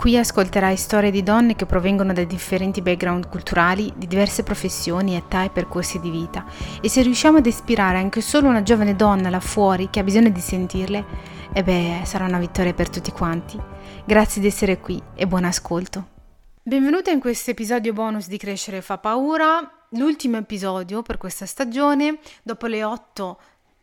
Qui ascolterai storie di donne che provengono da differenti background culturali, di diverse professioni, età e percorsi di vita. E se riusciamo ad ispirare anche solo una giovane donna là fuori che ha bisogno di sentirle, e beh, sarà una vittoria per tutti quanti. Grazie di essere qui e buon ascolto. Benvenuta in questo episodio bonus di Crescere fa paura, l'ultimo episodio per questa stagione, dopo le otto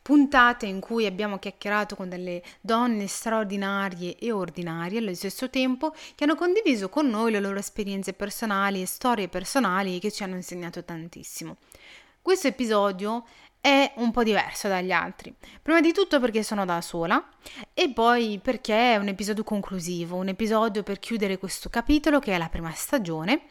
puntate in cui abbiamo chiacchierato con delle donne straordinarie e ordinarie allo stesso tempo che hanno condiviso con noi le loro esperienze personali e storie personali che ci hanno insegnato tantissimo. Questo episodio è un po' diverso dagli altri. Prima di tutto perché sono da sola e poi perché è un episodio conclusivo, un episodio per chiudere questo capitolo che è la prima stagione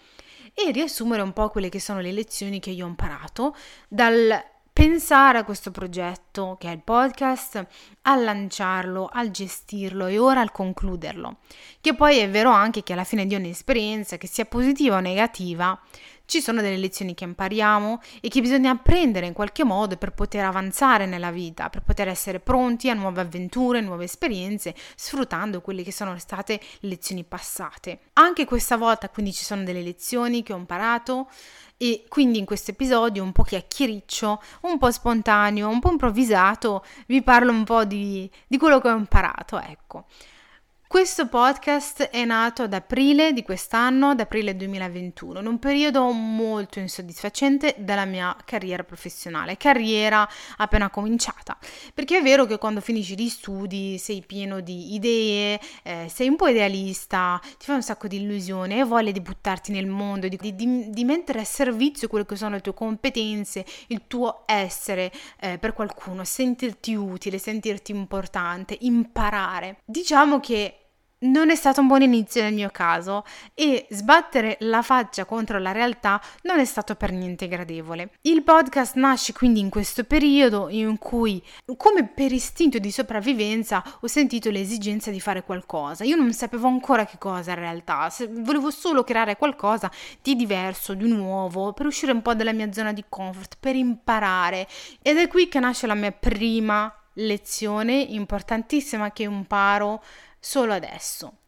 e riassumere un po' quelle che sono le lezioni che io ho imparato dal pensare a questo progetto che è il podcast, al lanciarlo, al gestirlo e ora al concluderlo. Che poi è vero anche che alla fine di ogni esperienza, che sia positiva o negativa, ci sono delle lezioni che impariamo e che bisogna apprendere in qualche modo per poter avanzare nella vita, per poter essere pronti a nuove avventure, nuove esperienze, sfruttando quelle che sono state le lezioni passate. Anche questa volta quindi ci sono delle lezioni che ho imparato e quindi in questo episodio un po' chiacchiericcio, un po' spontaneo, un po' improvvisato, vi parlo un po' di, di quello che ho imparato, ecco. Questo podcast è nato ad aprile di quest'anno, ad aprile 2021, in un periodo molto insoddisfacente della mia carriera professionale, carriera appena cominciata, perché è vero che quando finisci gli studi sei pieno di idee, eh, sei un po' idealista, ti fai un sacco di illusioni e voglia di buttarti nel mondo, di, di, di mettere a servizio quelle che sono le tue competenze, il tuo essere eh, per qualcuno, sentirti utile, sentirti importante, imparare. Diciamo che non è stato un buon inizio nel mio caso e sbattere la faccia contro la realtà non è stato per niente gradevole. Il podcast nasce quindi in questo periodo in cui, come per istinto di sopravvivenza, ho sentito l'esigenza di fare qualcosa. Io non sapevo ancora che cosa in realtà, volevo solo creare qualcosa di diverso, di nuovo, per uscire un po' dalla mia zona di comfort, per imparare. Ed è qui che nasce la mia prima lezione importantissima che imparo solo adesso.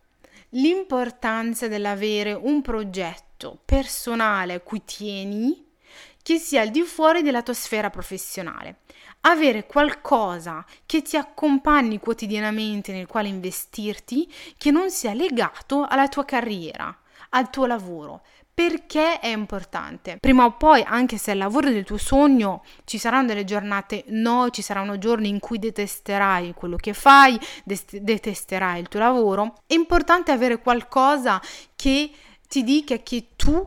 L'importanza dell'avere un progetto personale a cui tieni che sia al di fuori della tua sfera professionale. Avere qualcosa che ti accompagni quotidianamente nel quale investirti, che non sia legato alla tua carriera, al tuo lavoro, perché è importante. Prima o poi, anche se è il lavoro del tuo sogno, ci saranno delle giornate no, ci saranno giorni in cui detesterai quello che fai, detesterai il tuo lavoro. È importante avere qualcosa che ti dica che tu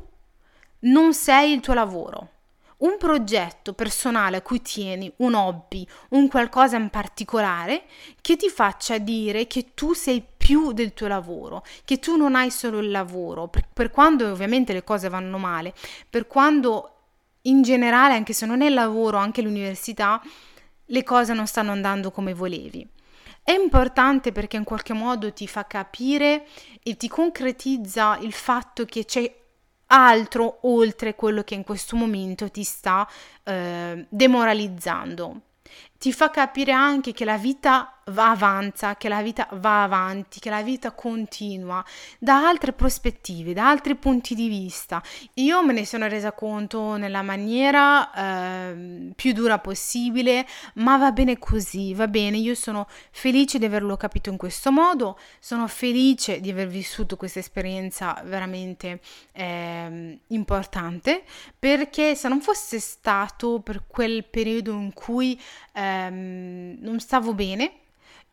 non sei il tuo lavoro un progetto personale a cui tieni, un hobby, un qualcosa in particolare che ti faccia dire che tu sei più del tuo lavoro, che tu non hai solo il lavoro, per, per quando ovviamente le cose vanno male, per quando in generale, anche se non è il lavoro, anche l'università, le cose non stanno andando come volevi. È importante perché in qualche modo ti fa capire e ti concretizza il fatto che c'è altro oltre quello che in questo momento ti sta eh, demoralizzando. Ti fa capire anche che la vita va avanza, che la vita va avanti, che la vita continua da altre prospettive, da altri punti di vista. Io me ne sono resa conto nella maniera eh, più dura possibile, ma va bene così, va bene. Io sono felice di averlo capito in questo modo, sono felice di aver vissuto questa esperienza veramente eh, importante, perché se non fosse stato per quel periodo in cui ehm, non stavo bene,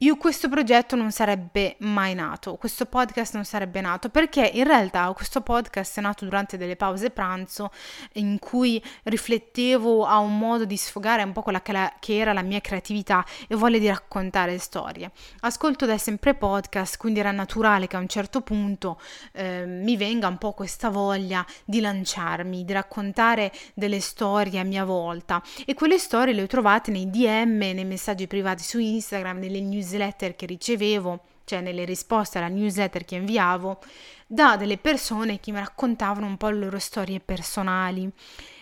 io questo progetto non sarebbe mai nato, questo podcast non sarebbe nato, perché in realtà questo podcast è nato durante delle pause pranzo in cui riflettevo a un modo di sfogare un po' quella che, la, che era la mia creatività e voglia di raccontare storie. Ascolto da sempre podcast, quindi era naturale che a un certo punto eh, mi venga un po' questa voglia di lanciarmi, di raccontare delle storie a mia volta e quelle storie le ho trovate nei DM, nei messaggi privati su Instagram, nelle news newsletter che ricevevo, cioè nelle risposte alla newsletter che inviavo, da delle persone che mi raccontavano un po' le loro storie personali.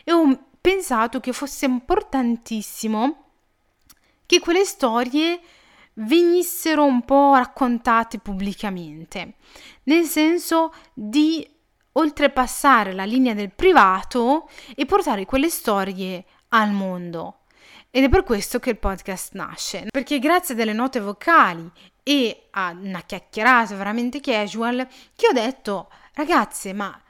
E ho pensato che fosse importantissimo che quelle storie venissero un po' raccontate pubblicamente, nel senso di oltrepassare la linea del privato e portare quelle storie al mondo. Ed è per questo che il podcast nasce, perché grazie a delle note vocali e a una chiacchierata veramente casual che ho detto, ragazze, ma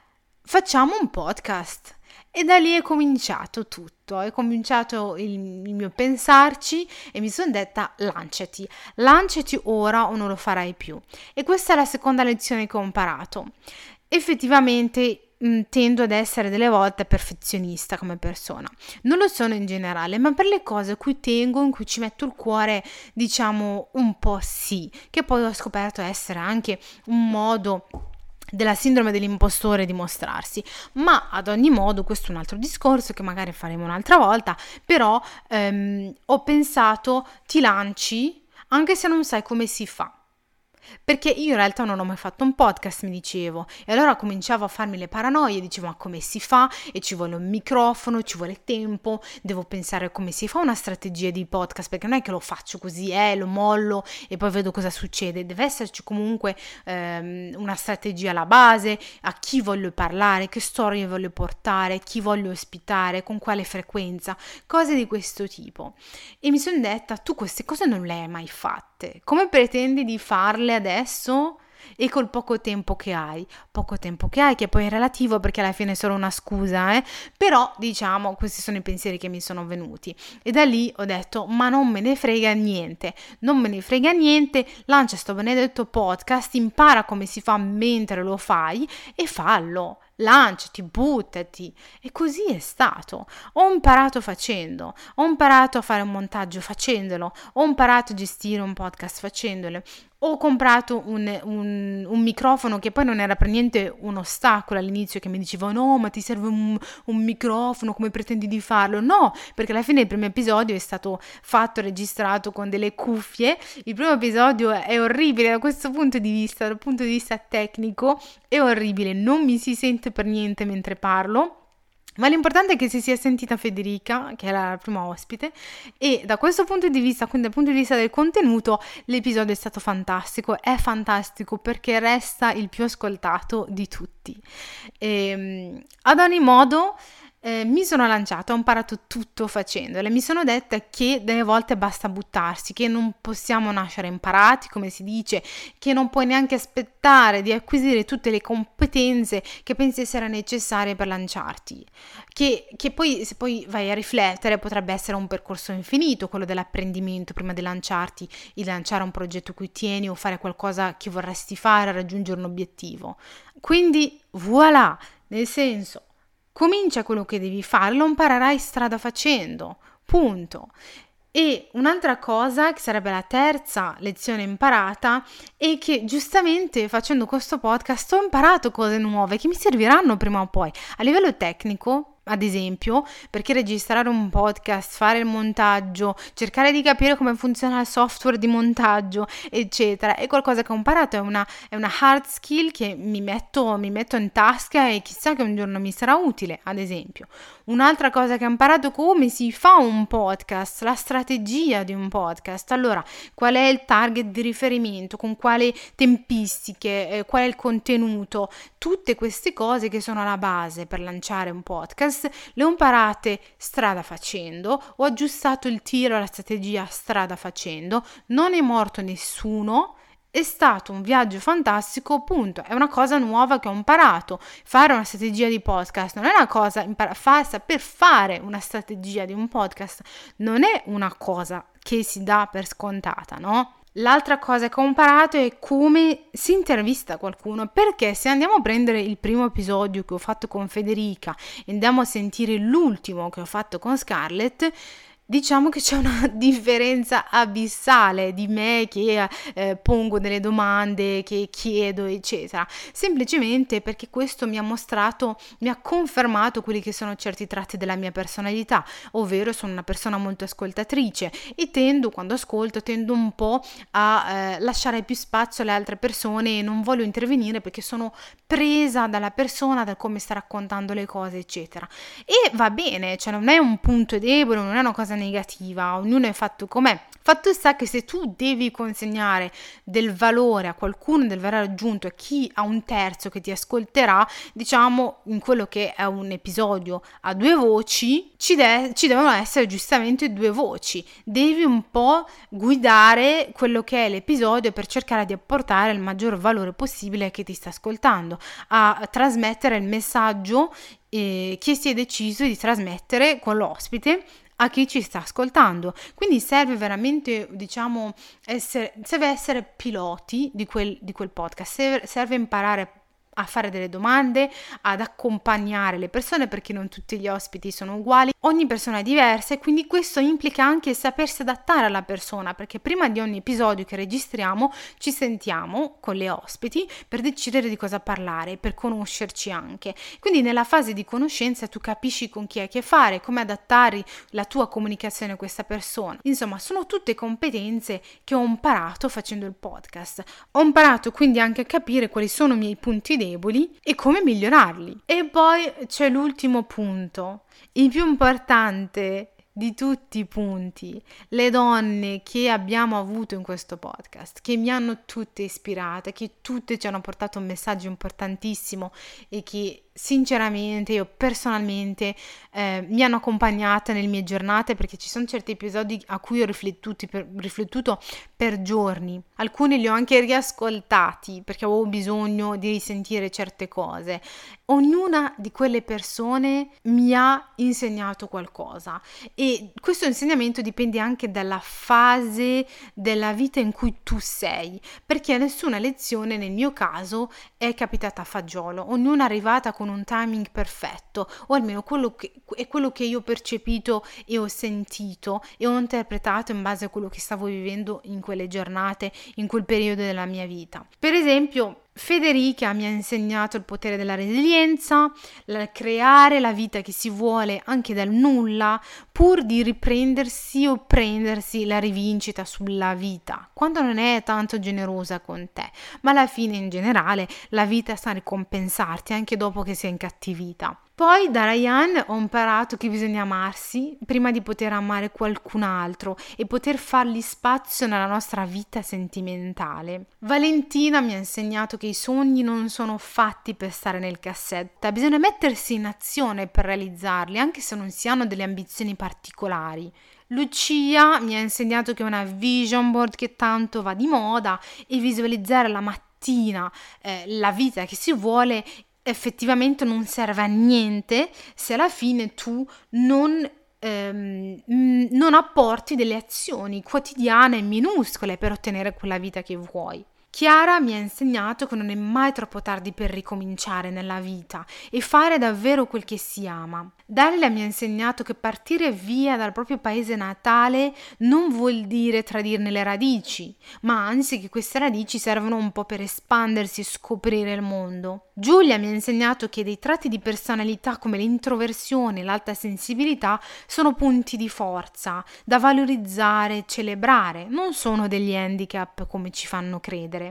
facciamo un podcast. E da lì è cominciato tutto, è cominciato il, il mio pensarci e mi sono detta lanciati, lanciati ora o non lo farai più. E questa è la seconda lezione che ho imparato. Effettivamente tendo ad essere delle volte perfezionista come persona. Non lo sono in generale, ma per le cose a cui tengo, in cui ci metto il cuore, diciamo un po' sì, che poi ho scoperto essere anche un modo della sindrome dell'impostore di mostrarsi, ma ad ogni modo questo è un altro discorso che magari faremo un'altra volta, però ehm, ho pensato ti lanci anche se non sai come si fa perché io in realtà non ho mai fatto un podcast, mi dicevo, e allora cominciavo a farmi le paranoie, dicevo ma come si fa? E ci vuole un microfono, ci vuole tempo, devo pensare come si fa una strategia di podcast, perché non è che lo faccio così, eh, lo mollo e poi vedo cosa succede, deve esserci comunque ehm, una strategia alla base, a chi voglio parlare, che storie voglio portare, chi voglio ospitare, con quale frequenza, cose di questo tipo. E mi sono detta, tu queste cose non le hai mai fatte, come pretendi di farle adesso e col poco tempo che hai. Poco tempo che hai, che poi è relativo perché alla fine è solo una scusa, eh? Però diciamo, questi sono i pensieri che mi sono venuti. E da lì ho detto, ma non me ne frega niente, non me ne frega niente, lancia sto benedetto podcast, impara come si fa mentre lo fai e fallo lanciati, buttati. E così è stato. Ho imparato facendo, ho imparato a fare un montaggio facendolo, ho imparato a gestire un podcast facendolo, ho comprato un, un, un, microfono che poi non era per niente un ostacolo all'inizio che mi diceva no ma ti serve un, un, microfono come pretendi di farlo? No perché alla fine il primo episodio è stato fatto registrato con delle cuffie. Il primo episodio è orribile da questo punto di vista dal punto di vista tecnico è orribile non mi si sente per niente mentre parlo ma l'importante è che si sia sentita Federica, che era la prima ospite, e da questo punto di vista, quindi dal punto di vista del contenuto, l'episodio è stato fantastico, è fantastico perché resta il più ascoltato di tutti. E, ehm, ad ogni modo, eh, mi sono lanciata, ho imparato tutto facendole, mi sono detta che delle volte basta buttarsi, che non possiamo nascere imparati, come si dice, che non puoi neanche aspettare di acquisire tutte le competenze che pensi essere necessarie per lanciarti, che, che poi se poi vai a riflettere potrebbe essere un percorso infinito, quello dell'apprendimento prima di lanciarti, di lanciare un progetto cui tieni o fare qualcosa che vorresti fare, raggiungere un obiettivo. Quindi voilà, nel senso Comincia quello che devi fare, lo imparerai strada facendo. Punto. E un'altra cosa, che sarebbe la terza lezione imparata, è che giustamente facendo questo podcast ho imparato cose nuove che mi serviranno prima o poi. A livello tecnico, ad esempio, perché registrare un podcast, fare il montaggio, cercare di capire come funziona il software di montaggio, eccetera, è qualcosa che ho imparato, è una, è una hard skill che mi metto, mi metto in tasca e chissà che un giorno mi sarà utile, ad esempio. Un'altra cosa che ho imparato come si fa un podcast, la strategia di un podcast. Allora, qual è il target di riferimento, con quali tempistiche, eh, qual è il contenuto, tutte queste cose che sono la base per lanciare un podcast, le ho imparate strada facendo, ho aggiustato il tiro alla strategia strada facendo, non è morto nessuno è stato un viaggio fantastico, appunto, è una cosa nuova che ho imparato. Fare una strategia di podcast non è una cosa, impara- fa, saper fare una strategia di un podcast non è una cosa che si dà per scontata, no? L'altra cosa che ho imparato è come si intervista qualcuno, perché se andiamo a prendere il primo episodio che ho fatto con Federica e andiamo a sentire l'ultimo che ho fatto con Scarlett, Diciamo che c'è una differenza abissale di me che eh, pongo delle domande, che chiedo, eccetera. Semplicemente perché questo mi ha mostrato, mi ha confermato quelli che sono certi tratti della mia personalità, ovvero sono una persona molto ascoltatrice e tendo, quando ascolto, tendo un po' a eh, lasciare più spazio alle altre persone e non voglio intervenire perché sono presa dalla persona, da come sta raccontando le cose, eccetera. E va bene, cioè non è un punto debole, non è una cosa negativa, ognuno è fatto com'è. Fatto sta che se tu devi consegnare del valore a qualcuno, del valore aggiunto a chi ha un terzo che ti ascolterà, diciamo in quello che è un episodio a due voci, ci, de- ci devono essere giustamente due voci. Devi un po' guidare quello che è l'episodio per cercare di apportare il maggior valore possibile a chi ti sta ascoltando, a trasmettere il messaggio eh, che si è deciso di trasmettere con l'ospite a chi ci sta ascoltando. Quindi serve veramente, diciamo, essere, serve essere piloti di quel, di quel podcast, serve, imparare a fare delle domande, ad accompagnare le persone perché non tutti gli ospiti sono uguali, ogni persona è diversa e quindi questo implica anche sapersi adattare alla persona perché prima di ogni episodio che registriamo ci sentiamo con le ospiti per decidere di cosa parlare, per conoscerci anche. Quindi nella fase di conoscenza tu capisci con chi hai a che fare, come adattare la tua comunicazione a questa persona. Insomma, sono tutte competenze che ho imparato facendo il podcast. Ho imparato quindi anche a capire quali sono i miei punti deboli deboli e come migliorarli. E poi c'è l'ultimo punto, il più importante di tutti i punti, le donne che abbiamo avuto in questo podcast, che mi hanno tutte ispirate, che tutte ci hanno portato un messaggio importantissimo e che sinceramente io personalmente eh, mi hanno accompagnata nelle mie giornate perché ci sono certi episodi a cui ho per, riflettuto per giorni. Alcuni li ho anche riascoltati perché avevo bisogno di risentire certe cose. Ognuna di quelle persone mi ha insegnato qualcosa e questo insegnamento dipende anche dalla fase della vita in cui tu sei perché nessuna lezione nel mio caso è capitata a fagiolo. Ognuna è arrivata con con un timing perfetto, o almeno quello che, è quello che io ho percepito e ho sentito e ho interpretato in base a quello che stavo vivendo in quelle giornate, in quel periodo della mia vita. Per esempio, Federica mi ha insegnato il potere della resilienza, la creare la vita che si vuole anche dal nulla, pur di riprendersi o prendersi la rivincita sulla vita, quando non è tanto generosa con te, ma alla fine in generale la vita sta a ricompensarti anche dopo che sei incattivita. Poi da Ryan ho imparato che bisogna amarsi prima di poter amare qualcun altro e poter fargli spazio nella nostra vita sentimentale. Valentina mi ha insegnato che i sogni non sono fatti per stare nel cassetto, bisogna mettersi in azione per realizzarli, anche se non si hanno delle ambizioni particolari. Lucia mi ha insegnato che una vision board che tanto va di moda e visualizzare la mattina eh, la vita che si vuole effettivamente non serve a niente se alla fine tu non ehm, non apporti delle azioni quotidiane minuscole per ottenere quella vita che vuoi. Chiara mi ha insegnato che non è mai troppo tardi per ricominciare nella vita e fare davvero quel che si ama. Dalia mi ha insegnato che partire via dal proprio paese natale non vuol dire tradirne le radici, ma anzi che queste radici servono un po' per espandersi e scoprire il mondo. Giulia mi ha insegnato che dei tratti di personalità come l'introversione e l'alta sensibilità sono punti di forza da valorizzare e celebrare, non sono degli handicap come ci fanno credere.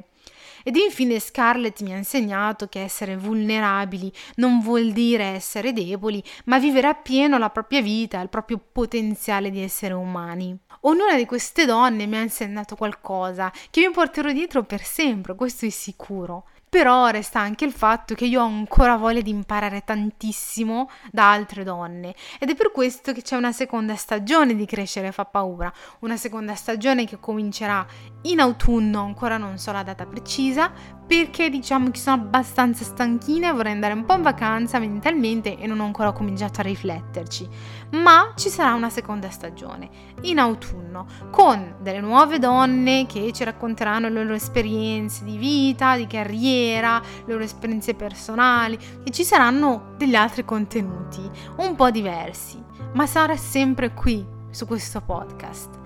Ed infine Scarlett mi ha insegnato che essere vulnerabili non vuol dire essere deboli, ma vivere appieno la propria vita, il proprio potenziale di essere umani. Ognuna di queste donne mi ha insegnato qualcosa che mi porterò dietro per sempre, questo è sicuro. Però resta anche il fatto che io ho ancora voglia di imparare tantissimo da altre donne. Ed è per questo che c'è una seconda stagione di Crescere fa paura, una seconda stagione che comincerà in autunno, ancora non so la data precisa, perché diciamo che sono abbastanza stanchina e vorrei andare un po' in vacanza mentalmente e non ho ancora cominciato a rifletterci. Ma ci sarà una seconda stagione, in autunno, con delle nuove donne che ci racconteranno le loro esperienze di vita, di carriera, le loro esperienze personali e ci saranno degli altri contenuti un po' diversi, ma sarà sempre qui su questo podcast.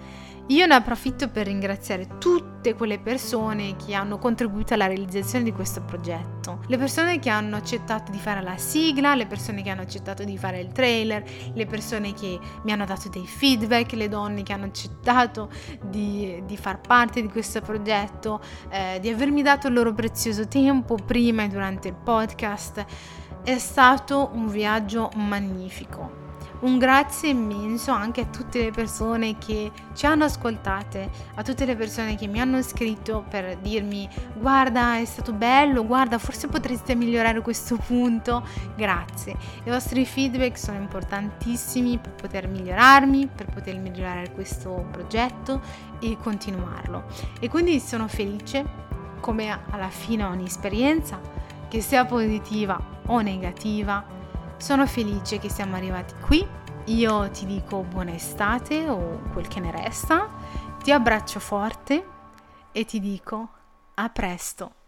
Io ne approfitto per ringraziare tutte quelle persone che hanno contribuito alla realizzazione di questo progetto, le persone che hanno accettato di fare la sigla, le persone che hanno accettato di fare il trailer, le persone che mi hanno dato dei feedback, le donne che hanno accettato di, di far parte di questo progetto, eh, di avermi dato il loro prezioso tempo prima e durante il podcast. È stato un viaggio magnifico un grazie immenso anche a tutte le persone che ci hanno ascoltate, a tutte le persone che mi hanno scritto per dirmi guarda è stato bello, guarda forse potreste migliorare questo punto. Grazie. I vostri feedback sono importantissimi per poter migliorarmi, per poter migliorare questo progetto e continuarlo. E quindi sono felice come alla fine ogni esperienza, che sia positiva o negativa, sono felice che siamo arrivati qui. Io ti dico buona estate o quel che ne resta. Ti abbraccio forte e ti dico a presto.